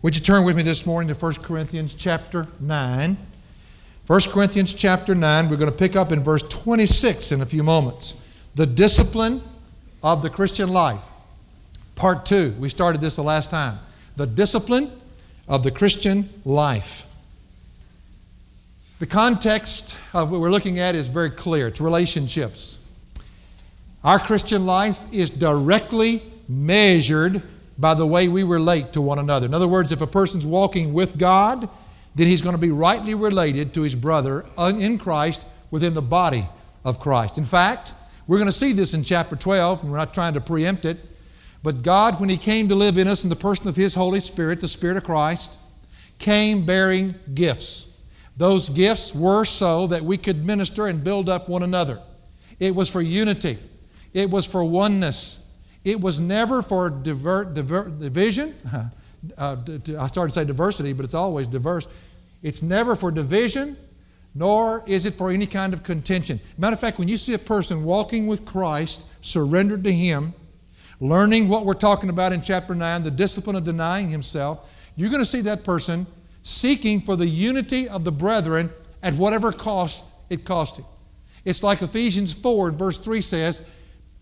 Would you turn with me this morning to 1 Corinthians chapter 9? 1 Corinthians chapter 9, we're going to pick up in verse 26 in a few moments. The discipline of the Christian life. Part 2. We started this the last time. The discipline of the Christian life. The context of what we're looking at is very clear it's relationships. Our Christian life is directly measured by the way we relate to one another. In other words, if a person's walking with God, then he's going to be rightly related to his brother in Christ within the body of Christ. In fact, we're going to see this in chapter 12, and we're not trying to preempt it. But God, when He came to live in us in the person of His Holy Spirit, the Spirit of Christ, came bearing gifts. Those gifts were so that we could minister and build up one another. It was for unity, it was for oneness, it was never for diver, diver, division. Uh, I started to say diversity, but it's always diverse. It's never for division, nor is it for any kind of contention. Matter of fact, when you see a person walking with Christ, surrendered to Him, learning what we're talking about in chapter 9, the discipline of denying himself, you're going to see that person seeking for the unity of the brethren at whatever cost it cost him. It's like Ephesians 4 and verse 3 says,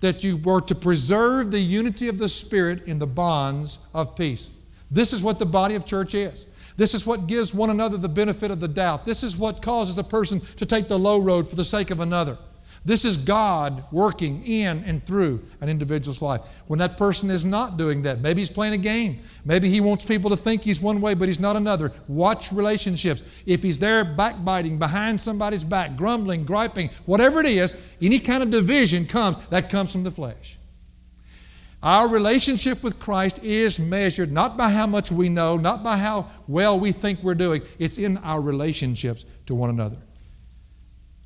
that you were to preserve the unity of the Spirit in the bonds of peace. This is what the body of church is. This is what gives one another the benefit of the doubt. This is what causes a person to take the low road for the sake of another. This is God working in and through an individual's life. When that person is not doing that, maybe he's playing a game. Maybe he wants people to think he's one way, but he's not another. Watch relationships. If he's there backbiting, behind somebody's back, grumbling, griping, whatever it is, any kind of division comes, that comes from the flesh. Our relationship with Christ is measured not by how much we know, not by how well we think we're doing, it's in our relationships to one another.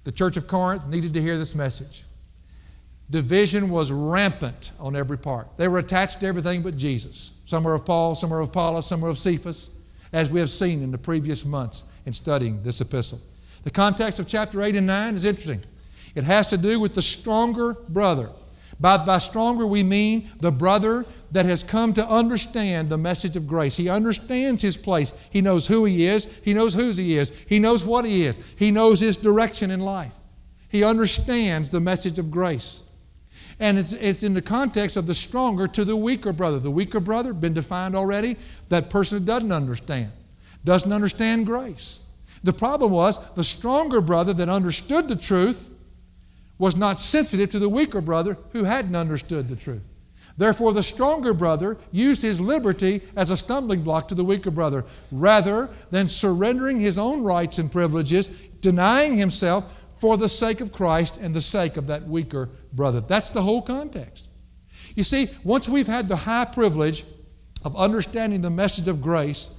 The church of Corinth needed to hear this message. Division was rampant on every part. They were attached to everything but Jesus. Some were of Paul, some were of Apollos, some were of Cephas, as we have seen in the previous months in studying this epistle. The context of chapter 8 and 9 is interesting. It has to do with the stronger brother. By, by stronger, we mean the brother that has come to understand the message of grace. He understands his place. He knows who he is. He knows whose he is. He knows what he is. He knows his direction in life. He understands the message of grace. And it's, it's in the context of the stronger to the weaker brother. The weaker brother, been defined already, that person who doesn't understand, doesn't understand grace. The problem was the stronger brother that understood the truth was not sensitive to the weaker brother who hadn't understood the truth. Therefore, the stronger brother used his liberty as a stumbling block to the weaker brother rather than surrendering his own rights and privileges, denying himself for the sake of Christ and the sake of that weaker brother. That's the whole context. You see, once we've had the high privilege of understanding the message of grace,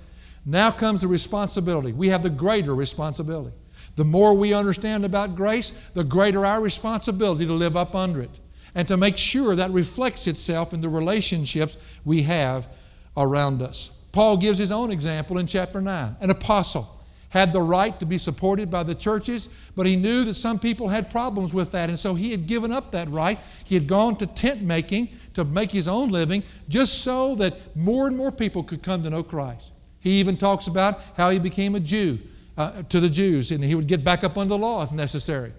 now comes the responsibility. We have the greater responsibility. The more we understand about grace, the greater our responsibility to live up under it and to make sure that reflects itself in the relationships we have around us. Paul gives his own example in chapter 9. An apostle had the right to be supported by the churches, but he knew that some people had problems with that, and so he had given up that right. He had gone to tent making to make his own living just so that more and more people could come to know Christ. He even talks about how he became a Jew uh, to the Jews, and he would get back up under the law if necessary.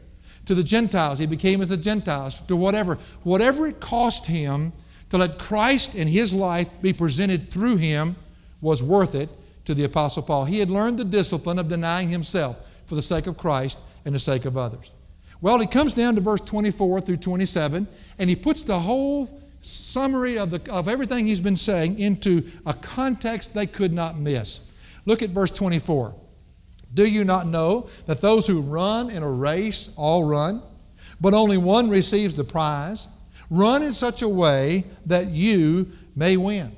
To the Gentiles, he became as the Gentiles. To whatever, whatever it cost him to let Christ and his life be presented through him was worth it to the Apostle Paul. He had learned the discipline of denying himself for the sake of Christ and the sake of others. Well, he comes down to verse 24 through 27, and he puts the whole summary of, the, of everything he's been saying into a context they could not miss. Look at verse 24. Do you not know that those who run in a race all run, but only one receives the prize? Run in such a way that you may win.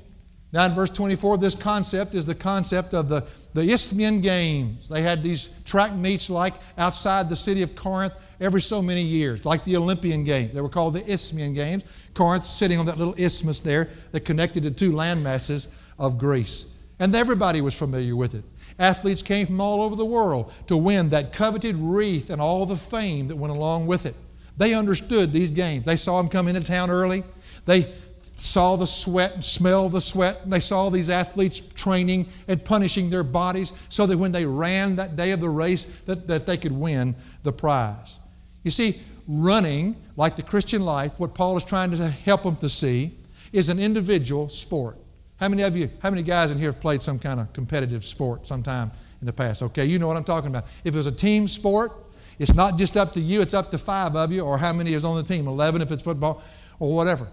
Now, in verse 24, this concept is the concept of the, the Isthmian Games. They had these track meets like outside the city of Corinth every so many years, like the Olympian Games. They were called the Isthmian Games. Corinth sitting on that little isthmus there that connected the two landmasses of Greece. And everybody was familiar with it. Athletes came from all over the world to win that coveted wreath and all the fame that went along with it. They understood these games. They saw them come into town early. They saw the sweat and smelled the sweat. They saw these athletes training and punishing their bodies so that when they ran that day of the race, that, that they could win the prize. You see, running, like the Christian life, what Paul is trying to help them to see, is an individual sport. How many of you, how many guys in here have played some kind of competitive sport sometime in the past? Okay, you know what I'm talking about. If it was a team sport, it's not just up to you, it's up to five of you, or how many is on the team, 11 if it's football, or whatever.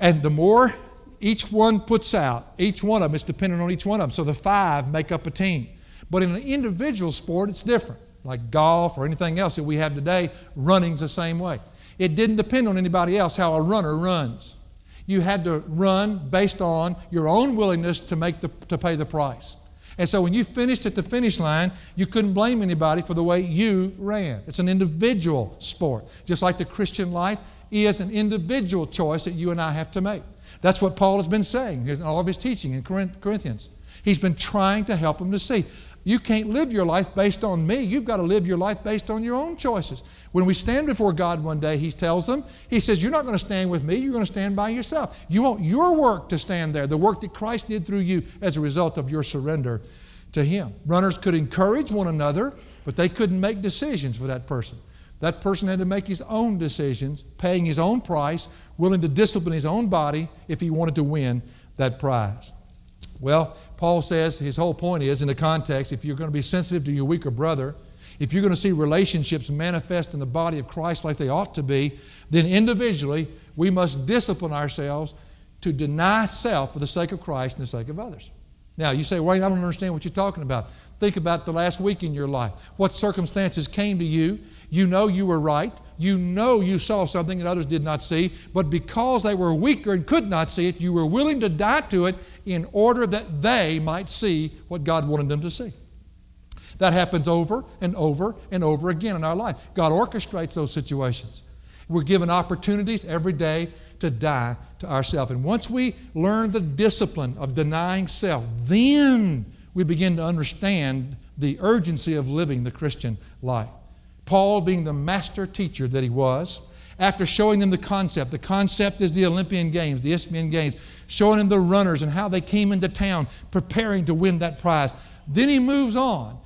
And the more each one puts out, each one of them, is dependent on each one of them. So the five make up a team. But in an individual sport, it's different. Like golf or anything else that we have today, running's the same way. It didn't depend on anybody else how a runner runs. You had to run based on your own willingness to, make the, to pay the price. And so when you finished at the finish line, you couldn't blame anybody for the way you ran. It's an individual sport. Just like the Christian life is an individual choice that you and I have to make. That's what Paul has been saying in all of his teaching in Corinthians. He's been trying to help them to see. You can't live your life based on me. You've got to live your life based on your own choices. When we stand before God one day, He tells them, He says, You're not going to stand with me, you're going to stand by yourself. You want your work to stand there, the work that Christ did through you as a result of your surrender to Him. Runners could encourage one another, but they couldn't make decisions for that person. That person had to make his own decisions, paying his own price, willing to discipline his own body if he wanted to win that prize. Well, Paul says his whole point is in the context if you're going to be sensitive to your weaker brother, if you're going to see relationships manifest in the body of Christ like they ought to be, then individually we must discipline ourselves to deny self for the sake of Christ and the sake of others. Now, you say, Wayne, I don't understand what you're talking about. Think about the last week in your life. What circumstances came to you? You know you were right. You know you saw something that others did not see. But because they were weaker and could not see it, you were willing to die to it in order that they might see what God wanted them to see. That happens over and over and over again in our life. God orchestrates those situations. We're given opportunities every day to die to ourselves. And once we learn the discipline of denying self, then we begin to understand the urgency of living the Christian life. Paul, being the master teacher that he was, after showing them the concept, the concept is the Olympian Games, the Isthmian Games, showing them the runners and how they came into town preparing to win that prize. Then he moves on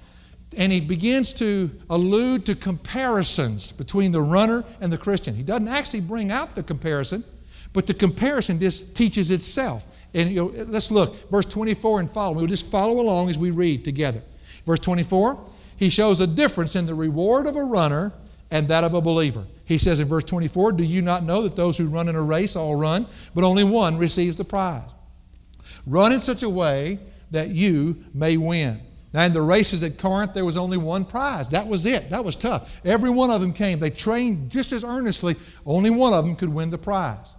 and he begins to allude to comparisons between the runner and the Christian. He doesn't actually bring out the comparison, but the comparison just teaches itself. And you know, let's look, verse 24 and follow. We'll just follow along as we read together. Verse 24, he shows a difference in the reward of a runner and that of a believer. He says in verse 24, Do you not know that those who run in a race all run, but only one receives the prize? Run in such a way that you may win. Now, in the races at Corinth, there was only one prize. That was it. That was tough. Every one of them came. They trained just as earnestly. Only one of them could win the prize.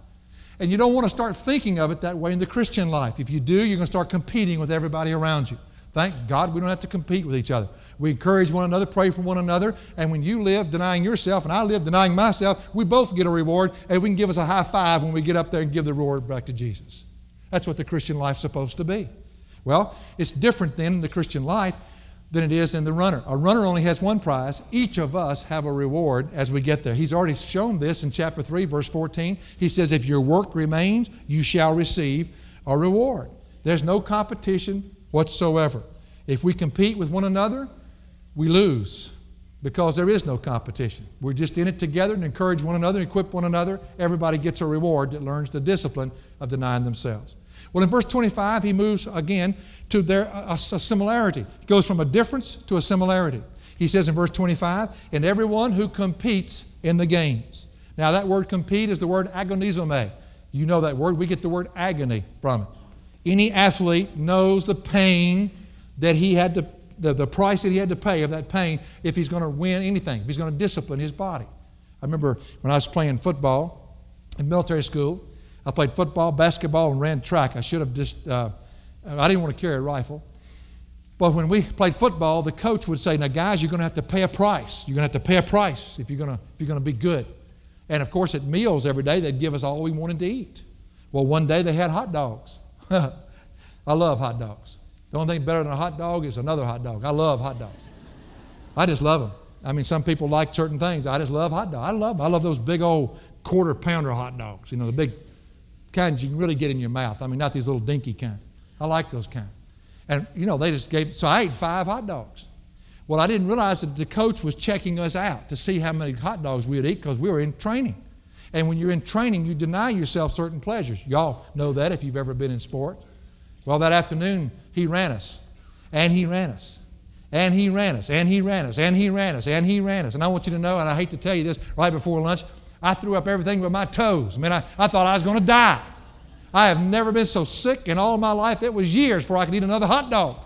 And you don't want to start thinking of it that way in the Christian life. If you do, you're going to start competing with everybody around you. Thank God we don't have to compete with each other. We encourage one another, pray for one another, and when you live denying yourself and I live denying myself, we both get a reward, and we can give us a high five when we get up there and give the reward back to Jesus. That's what the Christian life's supposed to be. Well, it's different then in the Christian life than it is in the runner. A runner only has one prize. Each of us have a reward as we get there. He's already shown this in chapter 3, verse 14. He says, If your work remains, you shall receive a reward. There's no competition whatsoever. If we compete with one another, we lose because there is no competition. We're just in it together and encourage one another, equip one another. Everybody gets a reward that learns the discipline of denying themselves. Well, in verse 25, he moves again to their, a, a similarity. It goes from a difference to a similarity. He says in verse 25, and everyone who competes in the games. Now, that word compete is the word agonizomai. You know that word. We get the word agony from it. Any athlete knows the pain that he had to, the, the price that he had to pay of that pain if he's going to win anything, if he's going to discipline his body. I remember when I was playing football in military school, I played football, basketball, and ran track. I should have just, uh, I didn't want to carry a rifle. But when we played football, the coach would say, Now, guys, you're going to have to pay a price. You're going to have to pay a price if you're going to, if you're going to be good. And of course, at meals every day, they'd give us all we wanted to eat. Well, one day they had hot dogs. I love hot dogs. The only thing better than a hot dog is another hot dog. I love hot dogs. I just love them. I mean, some people like certain things. I just love hot dogs. I love them. I love those big old quarter pounder hot dogs. You know, the big kinds you can really get in your mouth. I mean, not these little dinky kind. I like those kind. And, you know, they just gave, so I ate five hot dogs. Well, I didn't realize that the coach was checking us out to see how many hot dogs we would eat because we were in training. And when you're in training, you deny yourself certain pleasures. Y'all know that if you've ever been in sport. Well, that afternoon, he ran us, and he ran us, and he ran us, and he ran us, and he ran us, and he ran us. And I want you to know, and I hate to tell you this right before lunch, I threw up everything but my toes. I mean, I, I thought I was going to die. I have never been so sick in all my life. It was years before I could eat another hot dog.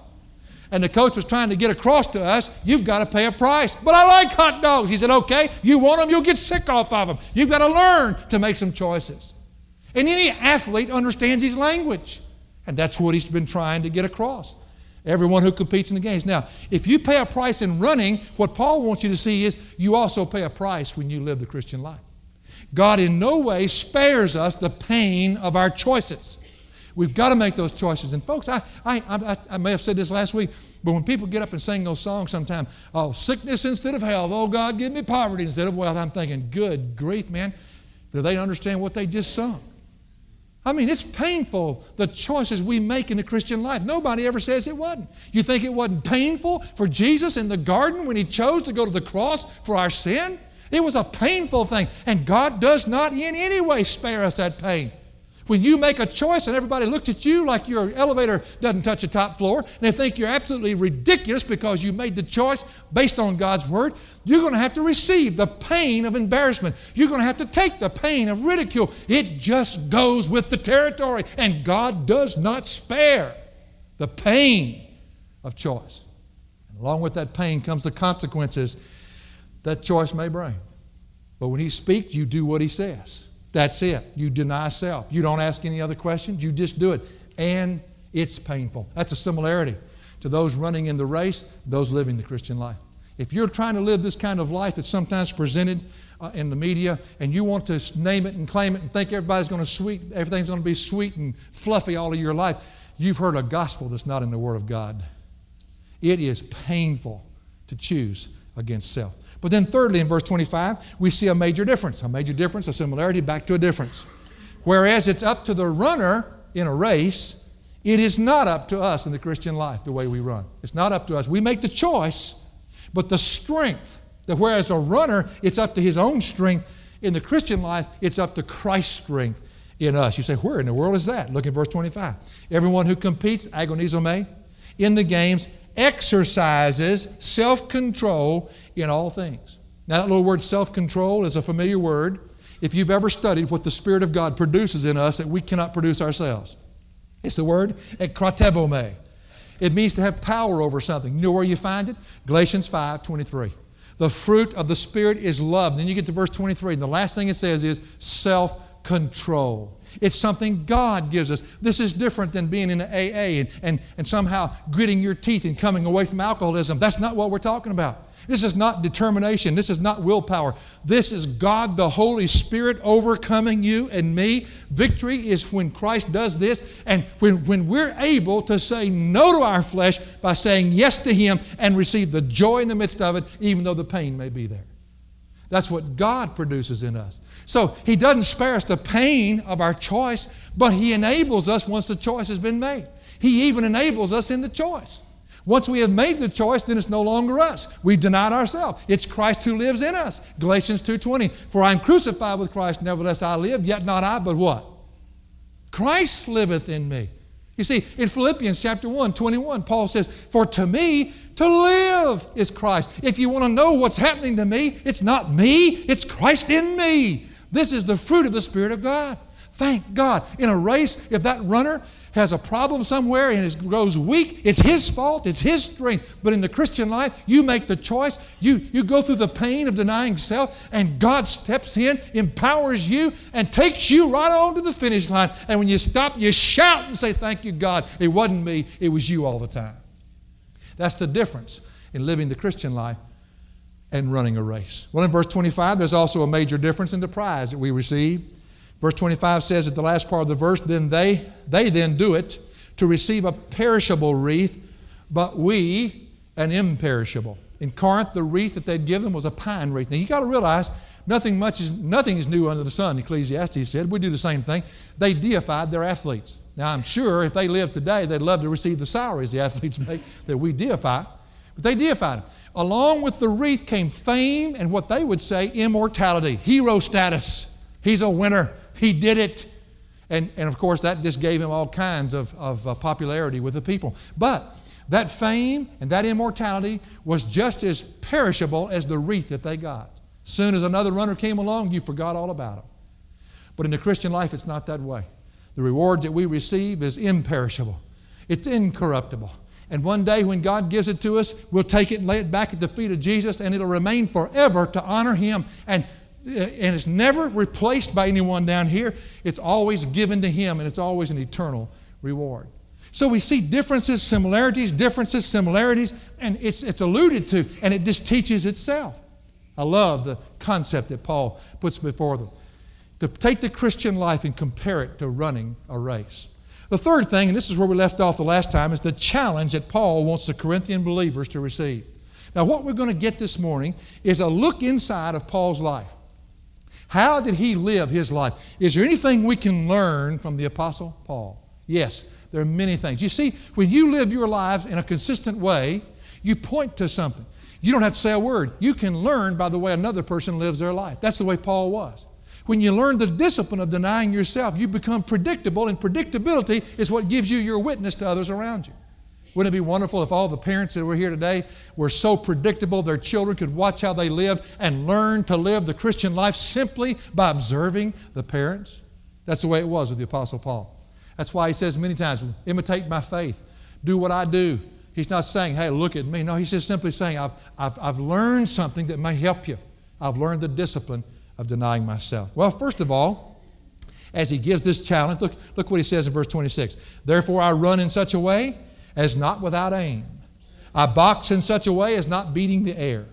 And the coach was trying to get across to us, you've got to pay a price. But I like hot dogs. He said, okay, you want them, you'll get sick off of them. You've got to learn to make some choices. And any athlete understands his language. And that's what he's been trying to get across. Everyone who competes in the games. Now, if you pay a price in running, what Paul wants you to see is you also pay a price when you live the Christian life. God in no way spares us the pain of our choices. We've got to make those choices. And folks, I, I, I, I may have said this last week, but when people get up and sing those songs sometimes, oh, sickness instead of health, oh, God, give me poverty instead of wealth, I'm thinking, good grief, man. Do they understand what they just sung? I mean, it's painful the choices we make in the Christian life. Nobody ever says it wasn't. You think it wasn't painful for Jesus in the garden when he chose to go to the cross for our sin? It was a painful thing. And God does not in any way spare us that pain. When you make a choice and everybody looks at you like your elevator doesn't touch the top floor, and they think you're absolutely ridiculous because you made the choice based on God's word, you're going to have to receive the pain of embarrassment. You're going to have to take the pain of ridicule. It just goes with the territory. And God does not spare the pain of choice. And along with that pain comes the consequences that choice may bring. But when He speaks, you do what He says. That's it. You deny self. You don't ask any other questions. You just do it. And it's painful. That's a similarity to those running in the race, those living the Christian life. If you're trying to live this kind of life that's sometimes presented uh, in the media and you want to name it and claim it and think everybody's going to sweet, everything's going to be sweet and fluffy all of your life, you've heard a gospel that's not in the Word of God. It is painful to choose against self. But then, thirdly, in verse 25, we see a major difference. A major difference, a similarity, back to a difference. Whereas it's up to the runner in a race, it is not up to us in the Christian life the way we run. It's not up to us. We make the choice, but the strength, that whereas a runner, it's up to his own strength, in the Christian life, it's up to Christ's strength in us. You say, where in the world is that? Look at verse 25. Everyone who competes, agonizomai, eh? in the games exercises self control in all things. Now, that little word self control is a familiar word if you've ever studied what the Spirit of God produces in us that we cannot produce ourselves. It's the word ekratevome. It means to have power over something. You know where you find it? Galatians 5 23. The fruit of the Spirit is love. Then you get to verse 23, and the last thing it says is self control. It's something God gives us. This is different than being in an AA and, and, and somehow gritting your teeth and coming away from alcoholism. That's not what we're talking about. This is not determination. This is not willpower. This is God the Holy Spirit overcoming you and me. Victory is when Christ does this and when, when we're able to say no to our flesh by saying yes to Him and receive the joy in the midst of it, even though the pain may be there. That's what God produces in us. So He doesn't spare us the pain of our choice, but He enables us once the choice has been made. He even enables us in the choice. Once we have made the choice, then it's no longer us. We've denied ourselves. It's Christ who lives in us. Galatians 2:20. For I am crucified with Christ, nevertheless I live, yet not I, but what? Christ liveth in me. You see, in Philippians chapter 1, 21, Paul says, For to me to live is Christ. If you want to know what's happening to me, it's not me, it's Christ in me. This is the fruit of the Spirit of God. Thank God. In a race, if that runner has a problem somewhere and it grows weak, it's his fault, it's his strength. But in the Christian life, you make the choice, you, you go through the pain of denying self, and God steps in, empowers you, and takes you right on to the finish line. And when you stop, you shout and say, Thank you, God. It wasn't me, it was you all the time. That's the difference in living the Christian life and running a race. Well, in verse 25, there's also a major difference in the prize that we receive. Verse 25 says at the last part of the verse, then they, they then do it to receive a perishable wreath, but we an imperishable. In Corinth, the wreath that they'd give them was a pine wreath. Now you got to realize nothing much is nothing is new under the sun, Ecclesiastes said. We do the same thing. They deified their athletes. Now I'm sure if they lived today, they'd love to receive the salaries the athletes make that we deify. But they deified them. Along with the wreath came fame and what they would say immortality, hero status. He's a winner. He did it. And, and of course, that just gave him all kinds of, of uh, popularity with the people. But that fame and that immortality was just as perishable as the wreath that they got. Soon as another runner came along, you forgot all about him. But in the Christian life, it's not that way. The reward that we receive is imperishable, it's incorruptible. And one day when God gives it to us, we'll take it and lay it back at the feet of Jesus, and it'll remain forever to honor Him. And, Uh, and it's never replaced by anyone down here. It's always given to Him, and it's always an eternal reward. So we see differences, similarities, differences, similarities, and it's, it's alluded to, and it just teaches itself. I love the concept that Paul puts before them. To take the Christian life and compare it to running a race. The third thing, and this is where we left off the last time, is the challenge that Paul wants the Corinthian believers to receive. Now, what we're going to get this morning is a look inside of Paul's life. How did he live his life? Is there anything we can learn from the Apostle Paul? Yes, there are many things. You see, when you live your lives in a consistent way, you point to something. You don't have to say a word. You can learn by the way another person lives their life. That's the way Paul was. When you learn the discipline of denying yourself, you become predictable, and predictability is what gives you your witness to others around you. Wouldn't it be wonderful if all the parents that were here today were so predictable their children could watch how they live and learn to live the Christian life simply by observing the parents? That's the way it was with the Apostle Paul. That's why he says many times, imitate my faith, do what I do. He's not saying, hey, look at me. No, he's just simply saying, I've, I've, I've learned something that may help you. I've learned the discipline of denying myself? Well, first of all, as he gives this challenge, look, look what he says in verse 26. Therefore, I run in such a way as not without aim. I box in such a way as not beating the air.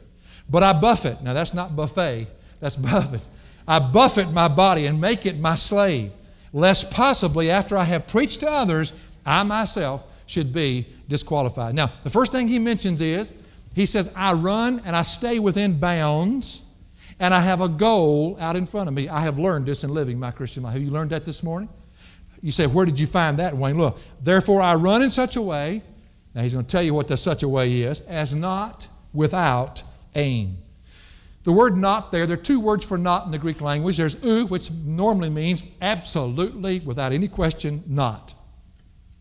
But I buffet. Now, that's not buffet, that's buffet. I buffet my body and make it my slave, lest possibly after I have preached to others, I myself should be disqualified. Now, the first thing he mentions is he says, I run and I stay within bounds and I have a goal out in front of me. I have learned this in living my Christian life. Have you learned that this morning? You say, Where did you find that, Wayne? Look, therefore I run in such a way, now he's going to tell you what the such a way is, as not without aim. The word not there, there are two words for not in the Greek language. There's u, which normally means absolutely, without any question, not.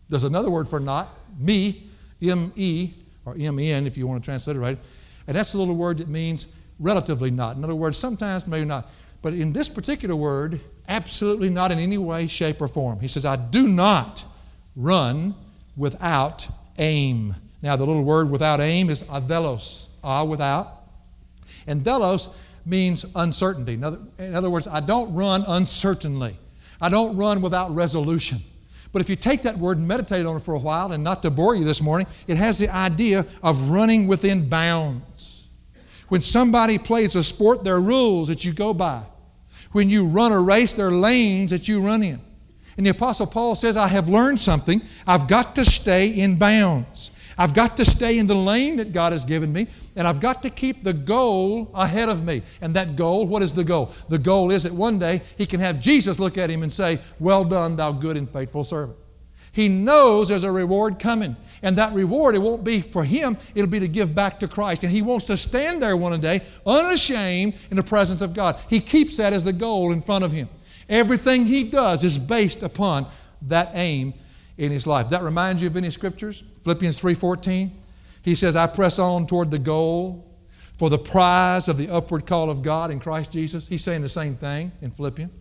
There's another word for not, me, M E, or M N if you want to translate it right. And that's a little word that means relatively not. In other words, sometimes maybe not. But in this particular word, absolutely not in any way, shape, or form. He says, I do not run without aim. Now, the little word without aim is adelos, ah, without. And delos means uncertainty. In other, in other words, I don't run uncertainly. I don't run without resolution. But if you take that word and meditate on it for a while, and not to bore you this morning, it has the idea of running within bounds. When somebody plays a sport, there are rules that you go by. When you run a race, there are lanes that you run in. And the Apostle Paul says, I have learned something. I've got to stay in bounds. I've got to stay in the lane that God has given me, and I've got to keep the goal ahead of me. And that goal, what is the goal? The goal is that one day he can have Jesus look at him and say, Well done, thou good and faithful servant. He knows there's a reward coming. And that reward, it won't be for him, it'll be to give back to Christ. And he wants to stand there one day, unashamed, in the presence of God. He keeps that as the goal in front of him. Everything he does is based upon that aim in his life. That reminds you of any scriptures? Philippians 3:14. He says, I press on toward the goal for the prize of the upward call of God in Christ Jesus. He's saying the same thing in Philippians.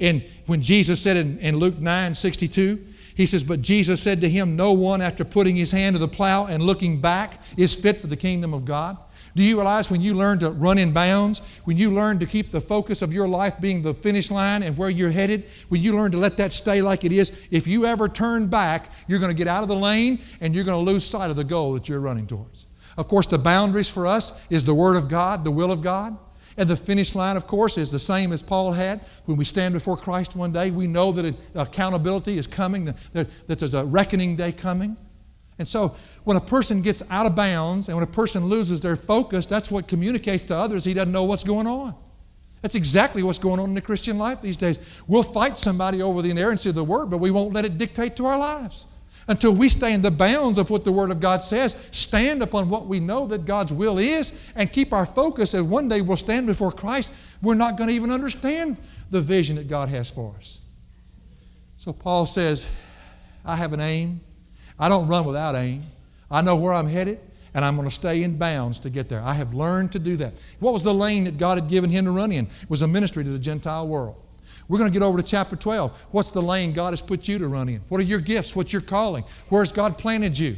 And when Jesus said in, in Luke 9 62, he says, But Jesus said to him, No one, after putting his hand to the plow and looking back, is fit for the kingdom of God. Do you realize when you learn to run in bounds, when you learn to keep the focus of your life being the finish line and where you're headed, when you learn to let that stay like it is, if you ever turn back, you're going to get out of the lane and you're going to lose sight of the goal that you're running towards. Of course, the boundaries for us is the Word of God, the will of God. And the finish line, of course, is the same as Paul had. When we stand before Christ one day, we know that accountability is coming, that, there's a reckoning day coming. And so when a person gets out of bounds and when a person loses their focus, that's what communicates to others he doesn't know what's going on. That's exactly what's going on in the Christian life these days. We'll fight somebody over the inerrancy of the Word, but we won't let it dictate to our lives. Until we stay in the bounds of what the Word of God says, stand upon what we know that God's will is, and keep our focus, and one day we'll stand before Christ, we're not going to even understand the vision that God has for us. So Paul says, I have an aim. I don't run without aim. I know where I'm headed and I'm going to stay in bounds to get there. I have learned to do that. What was the lane that God had given him to run in? It was a ministry to the Gentile world. We're going to get over to chapter 12. What's the lane God has put you to run in? What are your gifts? What's your calling? Where's God planted you?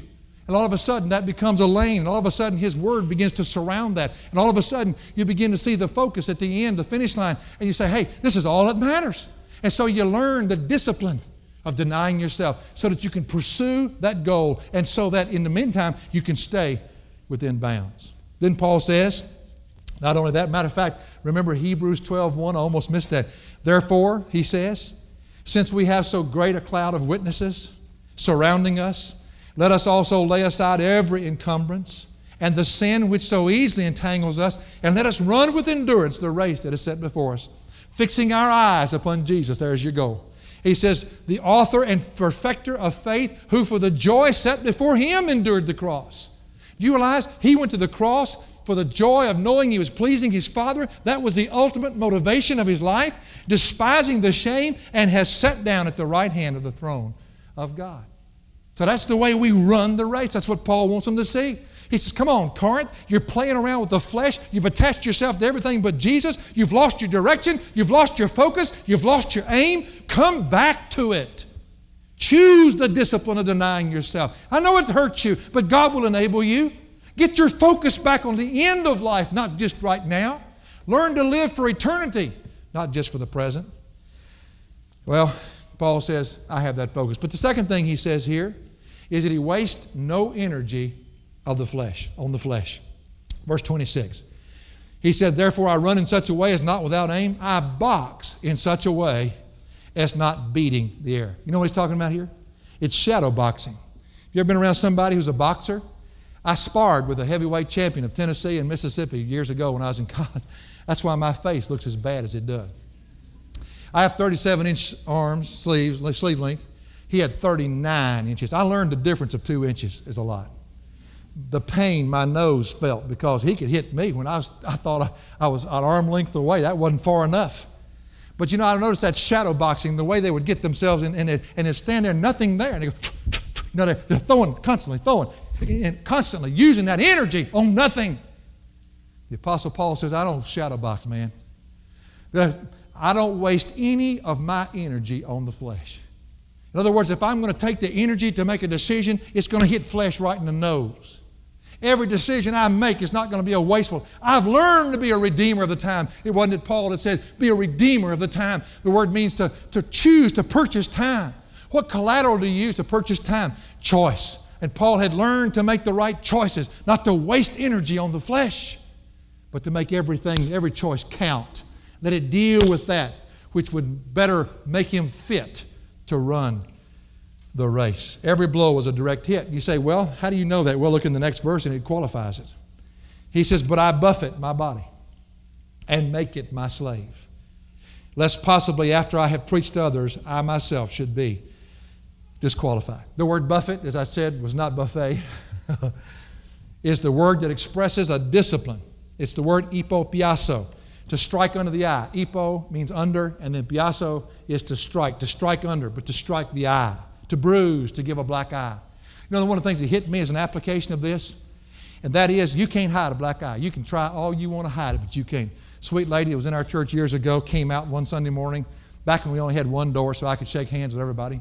And all of a sudden, that becomes a lane. And all of a sudden, His Word begins to surround that. And all of a sudden, you begin to see the focus at the end, the finish line. And you say, hey, this is all that matters. And so you learn the discipline of denying yourself so that you can pursue that goal and so that in the meantime, you can stay within bounds. Then Paul says, not only that, matter of fact, remember Hebrews 12 1, I almost missed that. Therefore, he says, since we have so great a cloud of witnesses surrounding us, let us also lay aside every encumbrance and the sin which so easily entangles us, and let us run with endurance the race that is set before us, fixing our eyes upon Jesus. There's your goal. He says, the author and perfecter of faith, who for the joy set before him endured the cross do you realize he went to the cross for the joy of knowing he was pleasing his Father? That was the ultimate motivation of his life, despising the shame, and has sat down at the right hand of the throne of God. So that's the way we run the race. That's what Paul wants them to see. He says, Come on, Corinth, you're playing around with the flesh. You've attached yourself to everything but Jesus. You've lost your direction. You've lost your focus. You've lost your aim. Come back to it. Choose the discipline of denying yourself. I know it hurts you, but God will enable you. Get your focus back on the end of life, not just right now. Learn to live for eternity, not just for the present. Well, Paul says, I have that focus. But the second thing he says here is that he wastes no energy of the flesh, on the flesh. Verse 26. He said, Therefore I run in such a way as not without aim. I box in such a way as not beating the air. You know what he's talking about here? It's shadow boxing. Have you ever been around somebody who's a boxer? I sparred with a heavyweight champion of Tennessee and Mississippi years ago when I was in college. That's why my face looks as bad as it does. I have 37 inch arms, sleeves, sleeve length. He had 39 inches. I learned the difference of two inches is a lot. The pain my nose felt because he could hit me when I, was, I thought I, I was at arm length away. That wasn't far enough. But you know, I noticed that shadow boxing, the way they would get themselves in, it and they stand there, nothing there, and they go, you know, they're, they're throwing, constantly throwing, and constantly using that energy on nothing. The Apostle Paul says, I don't shadow box, man. I don't waste any of my energy on the flesh. In other words, if I'm going to take the energy to make a decision, it's going to hit flesh right in the nose. Every decision I make is not going to be a wasteful. I've learned to be a redeemer of the time. It wasn't it Paul that said, be a redeemer of the time. The word means to, to choose, to purchase time. What collateral do you use to purchase time? Choice. And Paul had learned to make the right choices, not to waste energy on the flesh, but to make everything, every choice count. Let it deal with that which would better make him fit to run the race. Every blow was a direct hit. You say, well, how do you know that? Well, look in the next verse and it qualifies it. He says, But I buffet my body and make it my slave, lest possibly after I have preached to others, I myself should be disqualified. The word buffet, as I said, was not buffet, is the word that expresses a discipline. It's the word ipopiaso, to strike under the eye. Ipo means under, and then piaso is to strike, to strike under, but to strike the eye to bruise, to give a black eye. You know, one of the things that hit me is an application of this, and that is you can't hide a black eye. You can try all you want to hide it, but you can't. Sweet lady that was in our church years ago came out one Sunday morning, back when we only had one door so I could shake hands with everybody.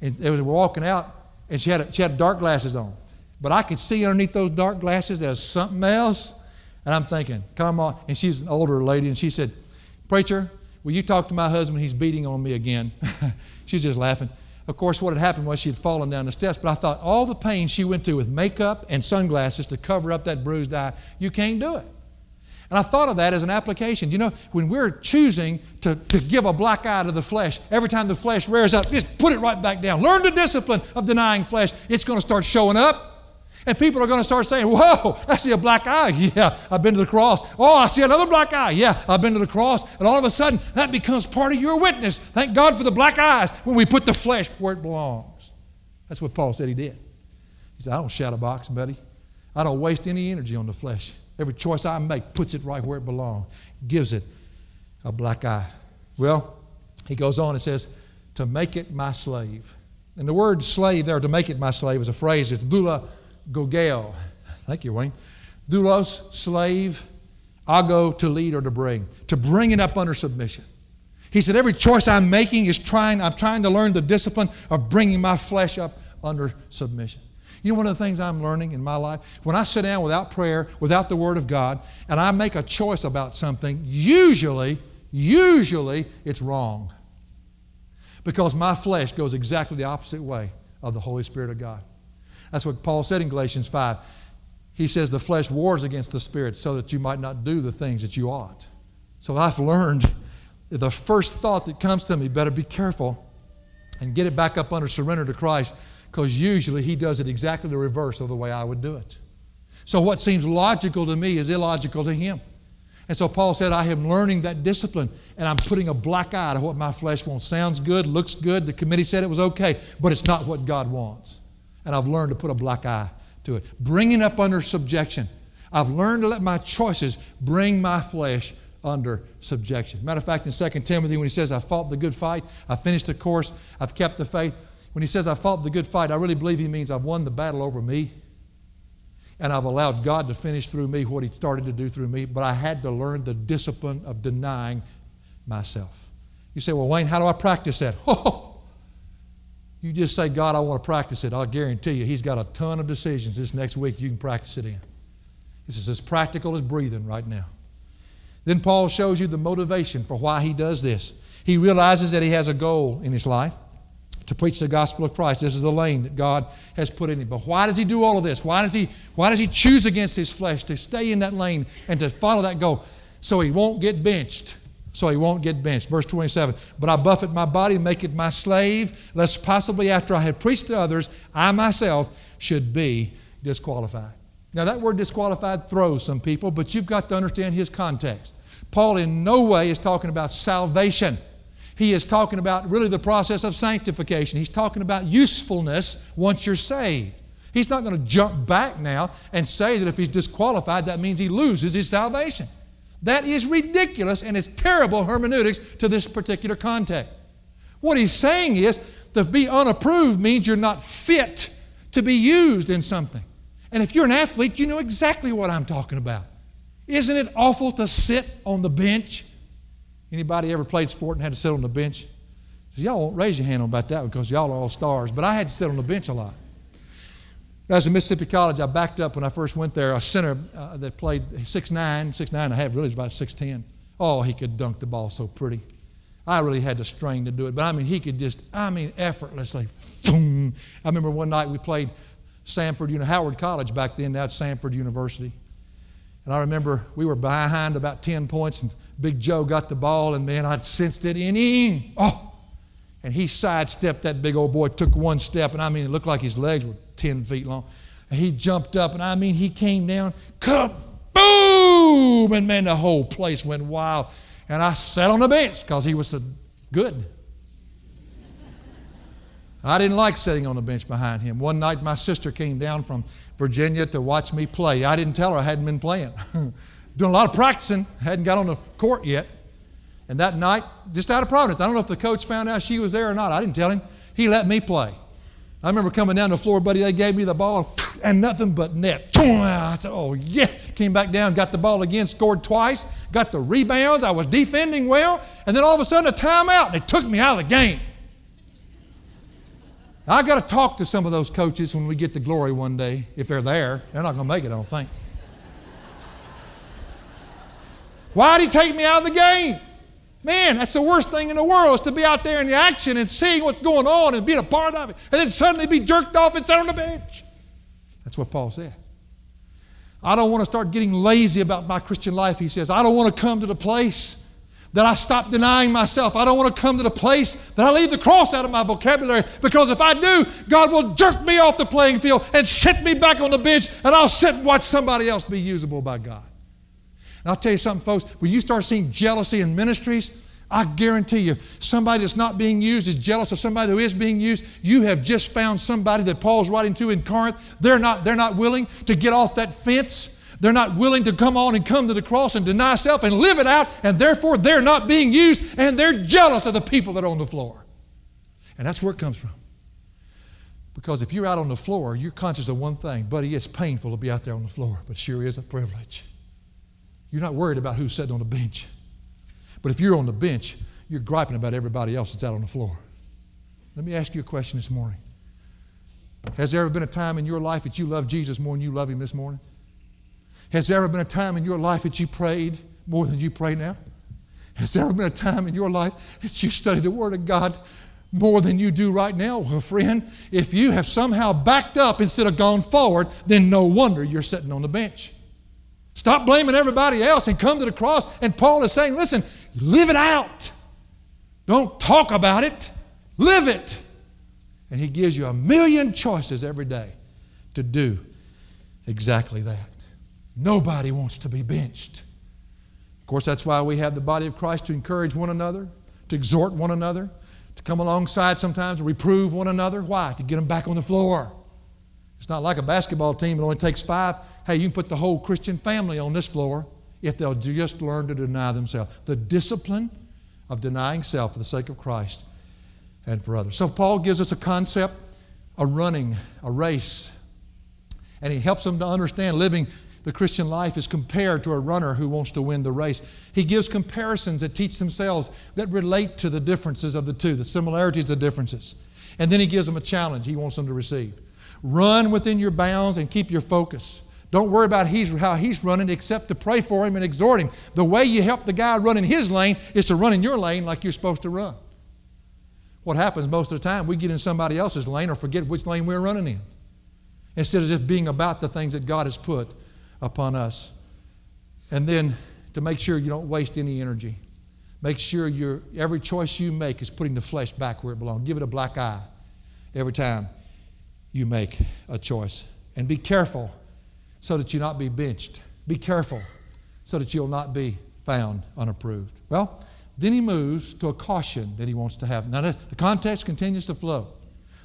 And they were walking out, and she had, a, she had dark glasses on. But I could see underneath those dark glasses there's something else. And I'm thinking, come on. And she's an older lady, and she said, Preacher, will you talk to my husband? He's beating on me again. she's just laughing. Of course, what had happened was she had fallen down the steps, but I thought all the pain she went through with makeup and sunglasses to cover up that bruised eye, you can't do it. And I thought of that as an application. You know, when we're choosing to, to give a black eye to the flesh, every time the flesh rears up, just put it right back down. Learn the discipline of denying flesh. It's going to start showing up. And people are going to start saying, Whoa, I see a black eye. Yeah, I've been to the cross. Oh, I see another black eye. Yeah, I've been to the cross. And all of a sudden, that becomes part of your witness. Thank God for the black eyes when we put the flesh where it belongs. That's what Paul said he did. He said, I don't shadow box, buddy. I don't waste any energy on the flesh. Every choice I make puts it right where it belongs, gives it a black eye. Well, he goes on and says, to make it my slave. And the word slave there, to make it my slave, is a phrase. It's dula gogeo. Thank you, Wayne. Doulos, slave, ago, to lead or to bring. To bring it up under submission. He said, every choice I'm making is trying, I'm trying to learn the discipline of bringing my flesh up under submission. You know, one of the things I'm learning in my life, when I sit down without prayer, without the Word of God, and I make a choice about something, usually, usually it's wrong. Because my flesh goes exactly the opposite way of the Holy Spirit of God. That's what Paul said in Galatians 5. He says the flesh wars against the spirit so that you might not do the things that you ought. So I've learned the first thought that comes to me, better be careful and get it back up under surrender to Christ because usually he does it exactly the reverse of the way I would do it. So what seems logical to me is illogical to him. And so Paul said, I am learning that discipline and I'm putting a black eye to what my flesh wants. Sounds good, looks good. The committee said it was okay, but it's not what God wants. And I've learned to put a black eye to it. Bringing up under subjection. I've learned to let my choices bring my flesh under subjection. Matter of fact, in 2 Timothy, when he says, I fought the good fight, I finished the course, I've kept the faith, when he says, I fought the good fight, I really believe he means I've won the battle over me. And I've allowed God to finish through me what he started to do through me. But I had to learn the discipline of denying myself. You say, Well, Wayne, how do I practice that? Oh, you just say, God, I want to practice it. I'll guarantee you, He's got a ton of decisions this next week you can practice it in. This is as practical as breathing right now. Then Paul shows you the motivation for why he does this. He realizes that he has a goal in his life to preach the gospel of Christ. This is the lane that God has put in him. But why does he do all of this? Why does he, why does he choose against his flesh to stay in that lane and to follow that goal? So he won't get benched. So he won't get benched. Verse 27 But I buffet my body, make it my slave, lest possibly after I have preached to others, I myself should be disqualified. Now, that word disqualified throws some people, but you've got to understand his context. Paul, in no way, is talking about salvation he is talking about really the process of sanctification. He's talking about usefulness once you're saved. He's not going to jump back now and say that if he's disqualified, that means he loses his salvation. That is ridiculous and it's terrible hermeneutics to this particular context. What he's saying is to be unapproved means you're not fit to be used in something. And if you're an athlete, you know exactly what I'm talking about. Isn't it awful to sit on the bench Anybody ever played sport and had to sit on the bench? Y'all won't raise your hand on about that because y'all are all stars, but I had to sit on the bench a lot. As in Mississippi College, I backed up when I first went there. A center uh, that played 6'9, 6'9 and a half, really was about 6'10. Oh, he could dunk the ball so pretty. I really had to strain to do it, but I mean, he could just, I mean, effortlessly. Boom. I remember one night we played Samford, you know, Howard College back then, now it's Samford University. And I remember we were behind about 10 points, and Big Joe got the ball, and man, I'd sensed it in him. Oh! And he sidestepped that big old boy, took one step, and I mean, it looked like his legs were 10 feet long. And he jumped up, and I mean, he came down, kaboom! And man, the whole place went wild. And I sat on the bench because he was so good. I didn't like sitting on the bench behind him. One night, my sister came down from Virginia to watch me play. I didn't tell her I hadn't been playing. doing a lot of practicing, hadn't got on the court yet. And that night, just out of providence, I don't know if the coach found out she was there or not. I didn't tell him. He let me play. I remember coming down the floor, buddy. They gave me the ball and nothing but net. I said, "Oh yeah!" Came back down, got the ball again, scored twice, got the rebounds. I was defending well, and then all of a sudden a timeout. They took me out of the game. I got to talk to some of those coaches when we get to glory one day, if they're there. They're not going to make it, I don't think. Why'd he take me out of the game? Man, that's the worst thing in the world is to be out there in the action and seeing what's going on and being a part of it, and then suddenly be jerked off and sit on the bench. That's what Paul said. I don't want to start getting lazy about my Christian life, he says. I don't want to come to the place that I stop denying myself. I don't want to come to the place that I leave the cross out of my vocabulary because if I do, God will jerk me off the playing field and sit me back on the bench and I'll sit and watch somebody else be usable by God. And I'll tell you something, folks, when you start seeing jealousy in ministries, I guarantee you, somebody that's not being used is jealous of somebody who is being used. You have just found somebody that Paul's writing to in Corinth. They're not, they're not willing to get off that fence they're not willing to come on and come to the cross and deny self and live it out, and therefore they're not being used, and they're jealous of the people that are on the floor. And that's where it comes from. Because if you're out on the floor, you're conscious of one thing, buddy, it's painful to be out there on the floor, but sure is a privilege. You're not worried about who's sitting on the bench. But if you're on the bench, you're griping about everybody else that's out on the floor. Let me ask you a question this morning. Has there ever been a time in your life that you love Jesus more than you love him this morning? Has there ever been a time in your life that you prayed more than you pray now? Has there ever been a time in your life that you studied the Word of God more than you do right now? Well, friend, if you have somehow backed up instead of gone forward, then no wonder you're sitting on the bench. Stop blaming everybody else and come to the cross. And Paul is saying, listen, live it out. Don't talk about it, live it. And he gives you a million choices every day to do exactly that. Nobody wants to be benched. Of course, that's why we have the body of Christ to encourage one another, to exhort one another, to come alongside sometimes to reprove one another. Why? To get them back on the floor. It's not like a basketball team, it only takes five. Hey, you can put the whole Christian family on this floor if they'll just learn to deny themselves. The discipline of denying self for the sake of Christ and for others. So, Paul gives us a concept, a running, a race, and he helps them to understand living the Christian life is compared to a runner who wants to win the race. He gives comparisons that teach themselves that relate to the differences of the two, the similarities, the differences. And then he gives them a challenge he wants them to receive. Run within your bounds and keep your focus. Don't worry about he's, how he's running except to pray for him and exhort him. The way you help the guy run in his lane is to run in your lane like you're supposed to run. What happens most of the time, we get in somebody else's lane or forget which lane we're running in instead of just being about the things that God has put upon us. And then to make sure you don't waste any energy. Make sure your every choice you make is putting the flesh back where it belongs. Give it a black eye every time you make a choice. And be careful so that you not be benched. Be careful so that you'll not be found unapproved. Well, then he moves to a caution that he wants to have. Now, the context continues to flow.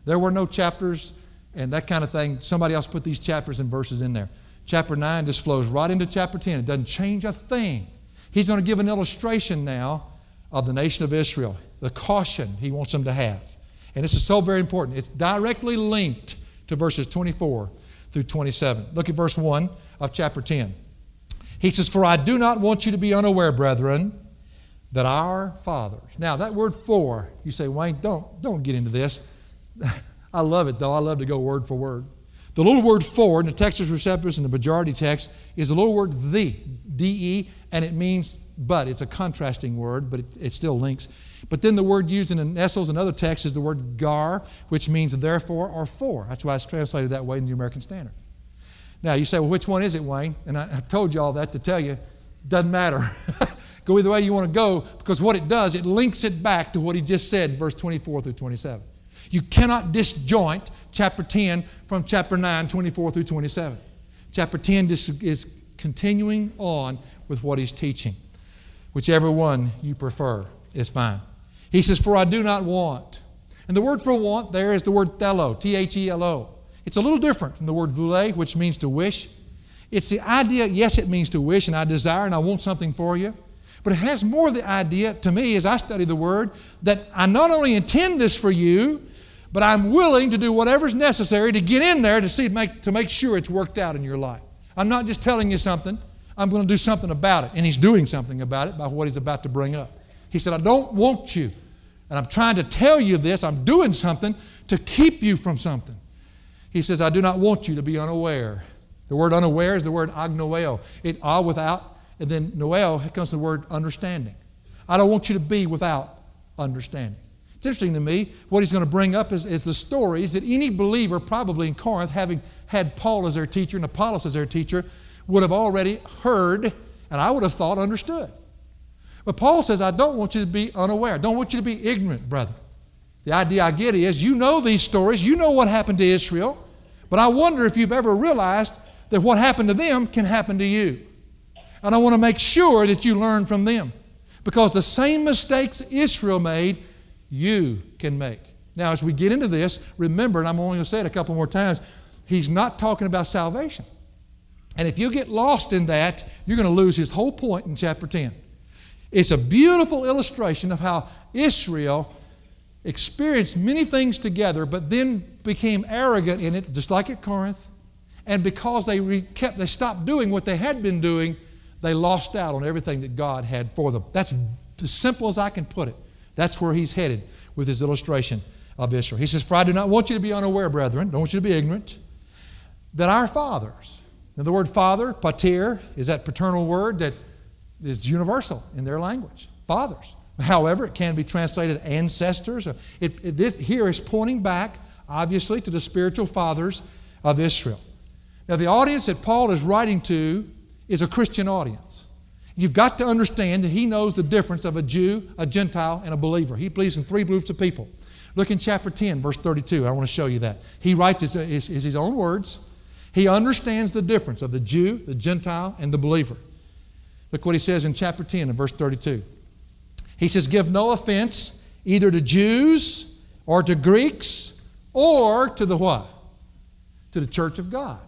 There were no chapters and that kind of thing. Somebody else put these chapters and verses in there. Chapter 9 just flows right into chapter 10. It doesn't change a thing. He's going to give an illustration now of the nation of Israel, the caution he wants them to have. And this is so very important. It's directly linked to verses 24 through 27. Look at verse 1 of chapter 10. He says, For I do not want you to be unaware, brethren, that our fathers. Now, that word for, you say, Wayne, don't, don't get into this. I love it, though. I love to go word for word. The little word for in the Textus Receptus and the majority text is the little word de, D-E, and it means but. It's a contrasting word, but it, it still links. But then the word used in the Nestles and other texts is the word gar, which means therefore or for. That's why it's translated that way in the American Standard. Now you say, well, which one is it, Wayne? And I, I told you all that to tell you, doesn't matter. go either way you want to go, because what it does, it links it back to what he just said in verse 24 through 27. You cannot disjoint chapter 10 from chapter 9, 24 through 27. Chapter 10 is continuing on with what he's teaching. Whichever one you prefer is fine. He says, For I do not want. And the word for want there is the word thelo, T H E L O. It's a little different from the word voule, which means to wish. It's the idea, yes, it means to wish, and I desire and I want something for you. But it has more the idea to me as I study the word that I not only intend this for you, but I'm willing to do whatever's necessary to get in there to see make, to make sure it's worked out in your life. I'm not just telling you something. I'm going to do something about it. And he's doing something about it by what he's about to bring up. He said, I don't want you. And I'm trying to tell you this. I'm doing something to keep you from something. He says, I do not want you to be unaware. The word unaware is the word agnoeo. It all without, and then noel comes the word understanding. I don't want you to be without understanding. It's interesting to me, what he's going to bring up is, is the stories that any believer, probably in Corinth, having had Paul as their teacher and Apollos as their teacher, would have already heard, and I would have thought understood. But Paul says, I don't want you to be unaware. I don't want you to be ignorant, brother. The idea I get is you know these stories, you know what happened to Israel, but I wonder if you've ever realized that what happened to them can happen to you. And I want to make sure that you learn from them. Because the same mistakes Israel made, you can make. Now, as we get into this, remember, and I'm only going to say it a couple more times, he's not talking about salvation. And if you get lost in that, you're going to lose his whole point in chapter 10. It's a beautiful illustration of how Israel experienced many things together, but then became arrogant in it, just like at Corinth. And because they re- kept, they stopped doing what they had been doing, they lost out on everything that God had for them. That's as simple as I can put it. That's where he's headed with his illustration of Israel. He says, For I do not want you to be unaware, brethren, don't want you to be ignorant, that our fathers, now the word father, pater, is that paternal word that is universal in their language. Fathers. However, it can be translated ancestors. It, it, it, here is pointing back, obviously, to the spiritual fathers of Israel. Now, the audience that Paul is writing to is a Christian audience. You've got to understand that he knows the difference of a Jew, a Gentile, and a believer. He believes in three groups of people. Look in chapter 10, verse 32. I want to show you that. He writes his, his, his own words. He understands the difference of the Jew, the Gentile, and the believer. Look what he says in chapter 10 and verse 32. He says, Give no offense either to Jews or to Greeks or to the what? To the church of God.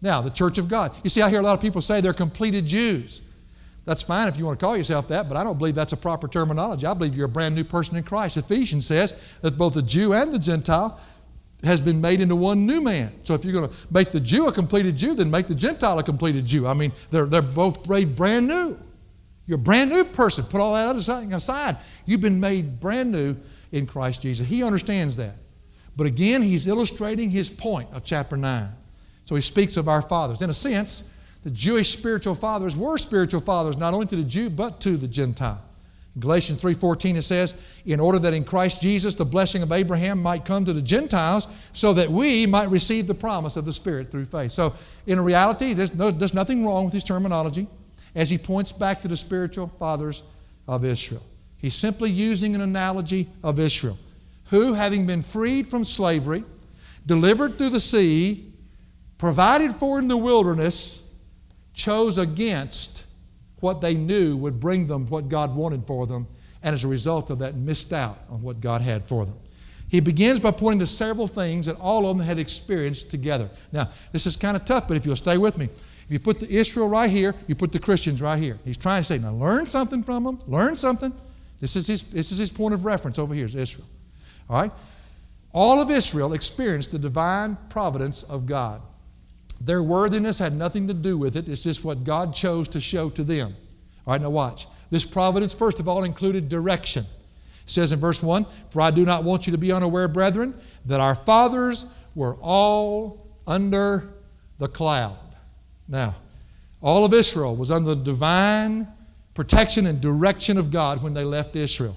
Now, the church of God. You see, I hear a lot of people say they're completed Jews. That's fine if you want to call yourself that, but I don't believe that's a proper terminology. I believe you're a brand new person in Christ. Ephesians says that both the Jew and the Gentile has been made into one new man. So if you're going to make the Jew a completed Jew, then make the Gentile a completed Jew. I mean, they're, they're both made brand new. You're a brand new person. Put all that other thing aside. You've been made brand new in Christ Jesus. He understands that. But again, he's illustrating his point of chapter 9. So he speaks of our fathers. In a sense, the Jewish spiritual fathers were spiritual fathers not only to the Jew but to the Gentile. Galatians 3:14 it says, "In order that in Christ Jesus the blessing of Abraham might come to the Gentiles, so that we might receive the promise of the Spirit through faith." So, in reality, there's, no, there's nothing wrong with his terminology as he points back to the spiritual fathers of Israel. He's simply using an analogy of Israel, who, having been freed from slavery, delivered through the sea, provided for in the wilderness, chose against what they knew would bring them what God wanted for them, and as a result of that, missed out on what God had for them. He begins by pointing to several things that all of them had experienced together. Now, this is kind of tough, but if you'll stay with me, if you put the Israel right here, you put the Christians right here. He's trying to say, now learn something from them, learn something. This is his, this is his point of reference over here, is Israel. All right? All of Israel experienced the divine providence of God. Their worthiness had nothing to do with it. It's just what God chose to show to them. All right, now watch. This providence, first of all, included direction. It says in verse 1 For I do not want you to be unaware, brethren, that our fathers were all under the cloud. Now, all of Israel was under the divine protection and direction of God when they left Israel.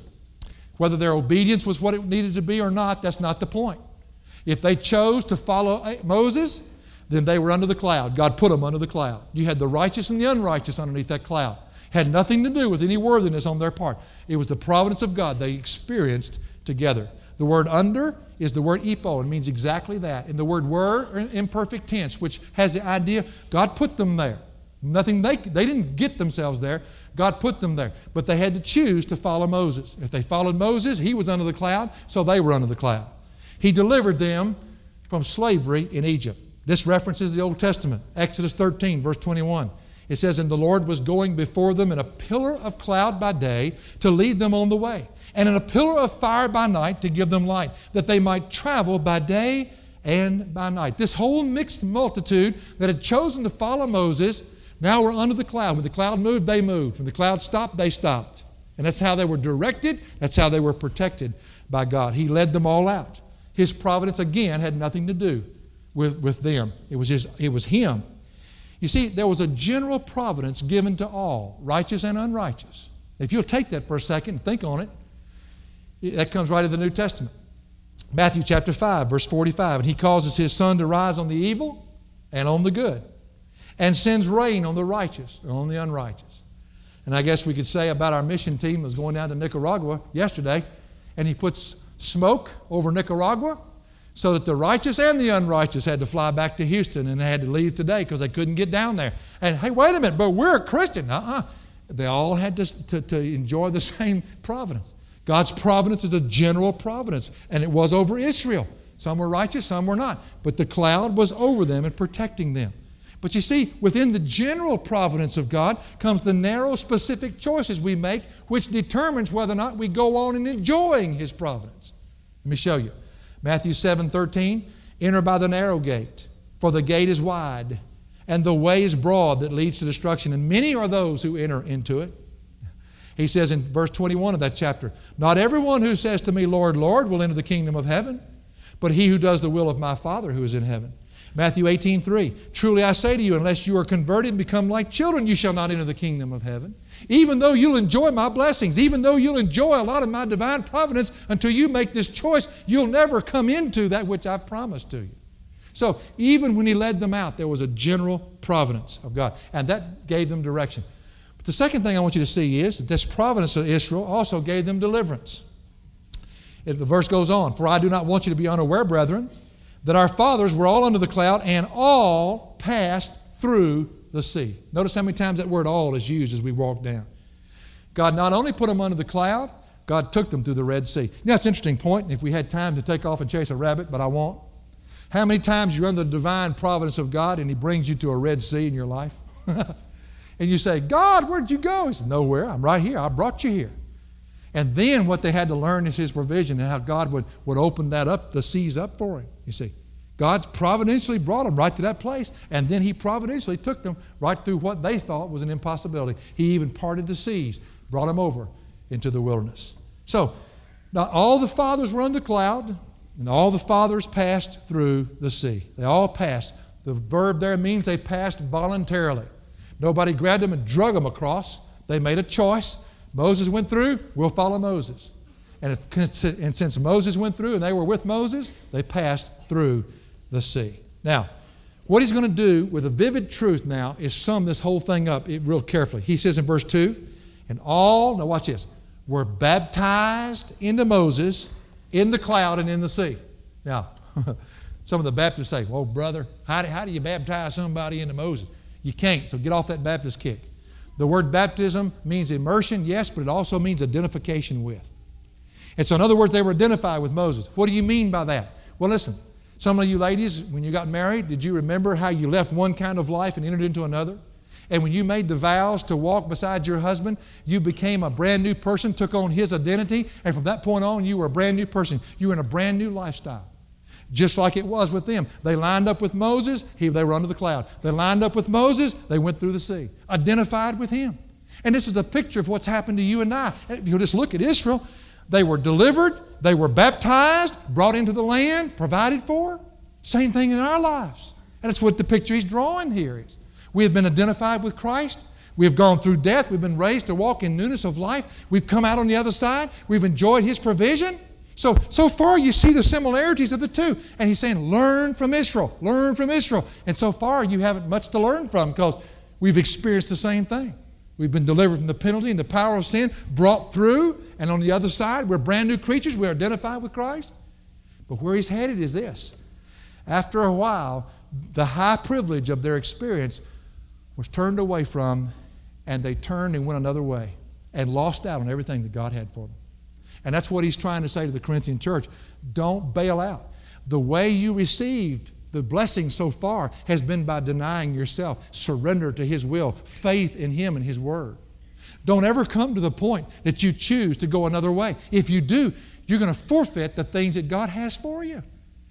Whether their obedience was what it needed to be or not, that's not the point. If they chose to follow eh, Moses, then they were under the cloud. God put them under the cloud. You had the righteous and the unrighteous underneath that cloud. Had nothing to do with any worthiness on their part. It was the providence of God they experienced together. The word under is the word epo and means exactly that. And the word were imperfect tense, which has the idea God put them there. Nothing they, they didn't get themselves there. God put them there. But they had to choose to follow Moses. If they followed Moses, he was under the cloud, so they were under the cloud. He delivered them from slavery in Egypt. This references the Old Testament, Exodus 13, verse 21. It says, And the Lord was going before them in a pillar of cloud by day to lead them on the way, and in a pillar of fire by night to give them light, that they might travel by day and by night. This whole mixed multitude that had chosen to follow Moses now were under the cloud. When the cloud moved, they moved. When the cloud stopped, they stopped. And that's how they were directed, that's how they were protected by God. He led them all out. His providence, again, had nothing to do with, with them. It was, his, it was him. You see, there was a general providence given to all, righteous and unrighteous. If you'll take that for a second and think on it, that comes right in the New Testament. Matthew chapter 5, verse 45. And he causes his sun to rise on the evil and on the good, and sends rain on the righteous and on the unrighteous. And I guess we could say about our mission team was going down to Nicaragua yesterday, and he puts smoke over Nicaragua so that the righteous and the unrighteous had to fly back to Houston and they had to leave today because they couldn't get down there. And hey, wait a minute, but we're a Christian. Uh-uh. They all had to, to, to enjoy the same providence. God's providence is a general providence, and it was over Israel. Some were righteous, some were not. But the cloud was over them and protecting them. But you see, within the general providence of God comes the narrow, specific choices we make, which determines whether or not we go on in enjoying His providence. Let me show you. Matthew 7 13, enter by the narrow gate, for the gate is wide, and the way is broad that leads to destruction, and many are those who enter into it. He says in verse 21 of that chapter, Not everyone who says to me, Lord, Lord, will enter the kingdom of heaven, but he who does the will of my Father who is in heaven. Matthew 18, 3. Truly I say to you, unless you are converted and become like children, you shall not enter the kingdom of heaven. Even though you'll enjoy my blessings, even though you'll enjoy a lot of my divine providence, until you make this choice, you'll never come into that which I've promised to you. So even when he led them out, there was a general providence of God, and that gave them direction. But the second thing I want you to see is that this providence of Israel also gave them deliverance. The verse goes on, For I do not want you to be unaware, brethren, that our fathers were all under the cloud and all passed through the sea. Notice how many times that word all is used as we walk down. God not only put them under the cloud, God took them through the Red Sea. Now, it's an interesting point, if we had time to take off and chase a rabbit, but I won't. How many times you're under the divine providence of God and He brings you to a Red Sea in your life? and you say, God, where'd you go? He said, Nowhere. I'm right here. I brought you here. And then what they had to learn is His provision and how God would, would open that up, the seas up for Him. You see, God providentially brought them right to that place, and then He providentially took them right through what they thought was an impossibility. He even parted the seas, brought them over into the wilderness. So, not all the fathers were under the cloud, and all the fathers passed through the sea. They all passed. The verb there means they passed voluntarily. Nobody grabbed them and drug them across. They made a choice. Moses went through, we'll follow Moses. And, if, and since Moses went through and they were with Moses, they passed through the sea. Now, what he's going to do with a vivid truth now is sum this whole thing up real carefully. He says in verse 2 and all, now watch this, were baptized into Moses in the cloud and in the sea. Now, some of the Baptists say, well, brother, how do, how do you baptize somebody into Moses? You can't, so get off that Baptist kick. The word baptism means immersion, yes, but it also means identification with. And so, in other words, they were identified with Moses. What do you mean by that? Well, listen, some of you ladies, when you got married, did you remember how you left one kind of life and entered into another? And when you made the vows to walk beside your husband, you became a brand new person, took on his identity, and from that point on, you were a brand new person. You were in a brand new lifestyle. Just like it was with them. They lined up with Moses, he, they were under the cloud. They lined up with Moses, they went through the sea, identified with him. And this is a picture of what's happened to you and I. If you just look at Israel, they were delivered, they were baptized, brought into the land, provided for. Same thing in our lives. And it's what the picture he's drawing here is. We have been identified with Christ. We have gone through death. We've been raised to walk in newness of life. We've come out on the other side. We've enjoyed his provision. So, so far you see the similarities of the two. And he's saying, learn from Israel, learn from Israel. And so far you haven't much to learn from because we've experienced the same thing. We've been delivered from the penalty and the power of sin, brought through, and on the other side, we're brand new creatures. We're identified with Christ. But where he's headed is this. After a while, the high privilege of their experience was turned away from, and they turned and went another way and lost out on everything that God had for them. And that's what he's trying to say to the Corinthian church. Don't bail out. The way you received the blessing so far has been by denying yourself, surrender to his will, faith in him and his word. Don't ever come to the point that you choose to go another way. If you do, you're going to forfeit the things that God has for you.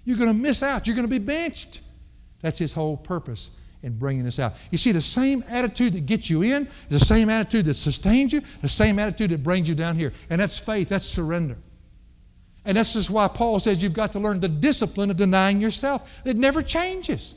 You're going to miss out. You're going to be benched. That's his whole purpose in bringing us out. You see, the same attitude that gets you in is the same attitude that sustains you, the same attitude that brings you down here. And that's faith, that's surrender. And that's just why Paul says you've got to learn the discipline of denying yourself. It never changes.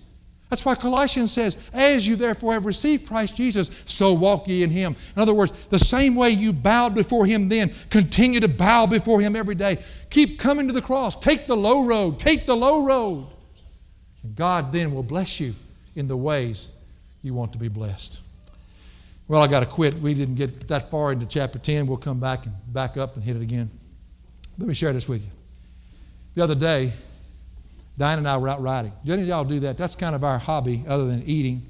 That's why Colossians says, As you therefore have received Christ Jesus, so walk ye in him. In other words, the same way you bowed before him then, continue to bow before him every day. Keep coming to the cross. Take the low road. Take the low road. And God then will bless you in the ways you want to be blessed. Well, I got to quit. We didn't get that far into chapter 10. We'll come back and back up and hit it again. Let me share this with you. The other day, Diane and I were out riding. Do any of y'all do that? That's kind of our hobby other than eating.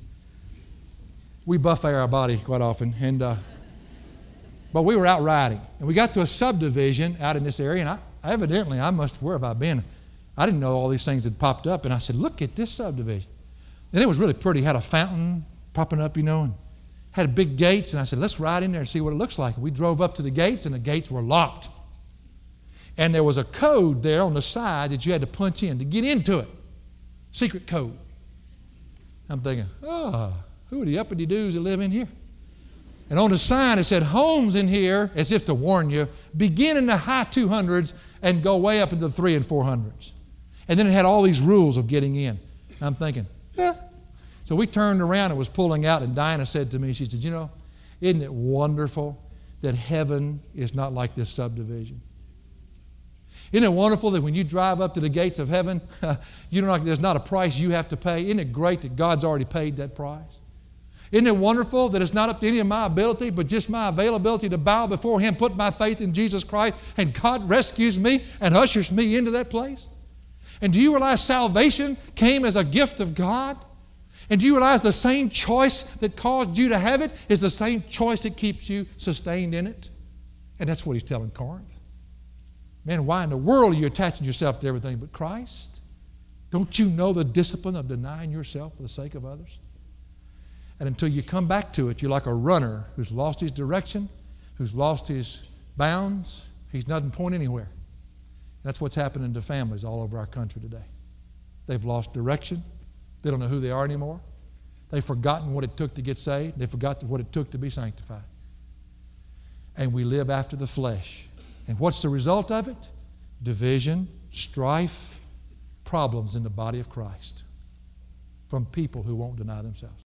We buffet our body quite often. And, uh, but we were out riding. And we got to a subdivision out in this area. And I, evidently, I must, where have I been? I didn't know all these things had popped up. And I said, look at this subdivision. And it was really pretty. It had a fountain popping up, you know, and had big gates. And I said, let's ride in there and see what it looks like. We drove up to the gates, and the gates were locked. And there was a code there on the side that you had to punch in to get into it. Secret code. I'm thinking, oh, who are the uppity dudes that live in here? And on the sign it said, homes in here, as if to warn you, begin in the high 200s and go way up into the 3 and 400s. And then it had all these rules of getting in. And I'm thinking, yeah. So we turned around and was pulling out, and Dinah said to me, she said, You know, isn't it wonderful that heaven is not like this subdivision? Isn't it wonderful that when you drive up to the gates of heaven, you don't, there's not a price you have to pay? Isn't it great that God's already paid that price? Isn't it wonderful that it's not up to any of my ability, but just my availability to bow before Him, put my faith in Jesus Christ, and God rescues me and ushers me into that place? And do you realize salvation came as a gift of God? And do you realize the same choice that caused you to have it is the same choice that keeps you sustained in it? And that's what He's telling Corinth. Man, why in the world are you attaching yourself to everything but Christ? Don't you know the discipline of denying yourself for the sake of others? And until you come back to it, you're like a runner who's lost his direction, who's lost his bounds. He's nothing point anywhere. That's what's happening to families all over our country today. They've lost direction. They don't know who they are anymore. They've forgotten what it took to get saved. They forgot what it took to be sanctified. And we live after the flesh. And what's the result of it? Division, strife, problems in the body of Christ from people who won't deny themselves.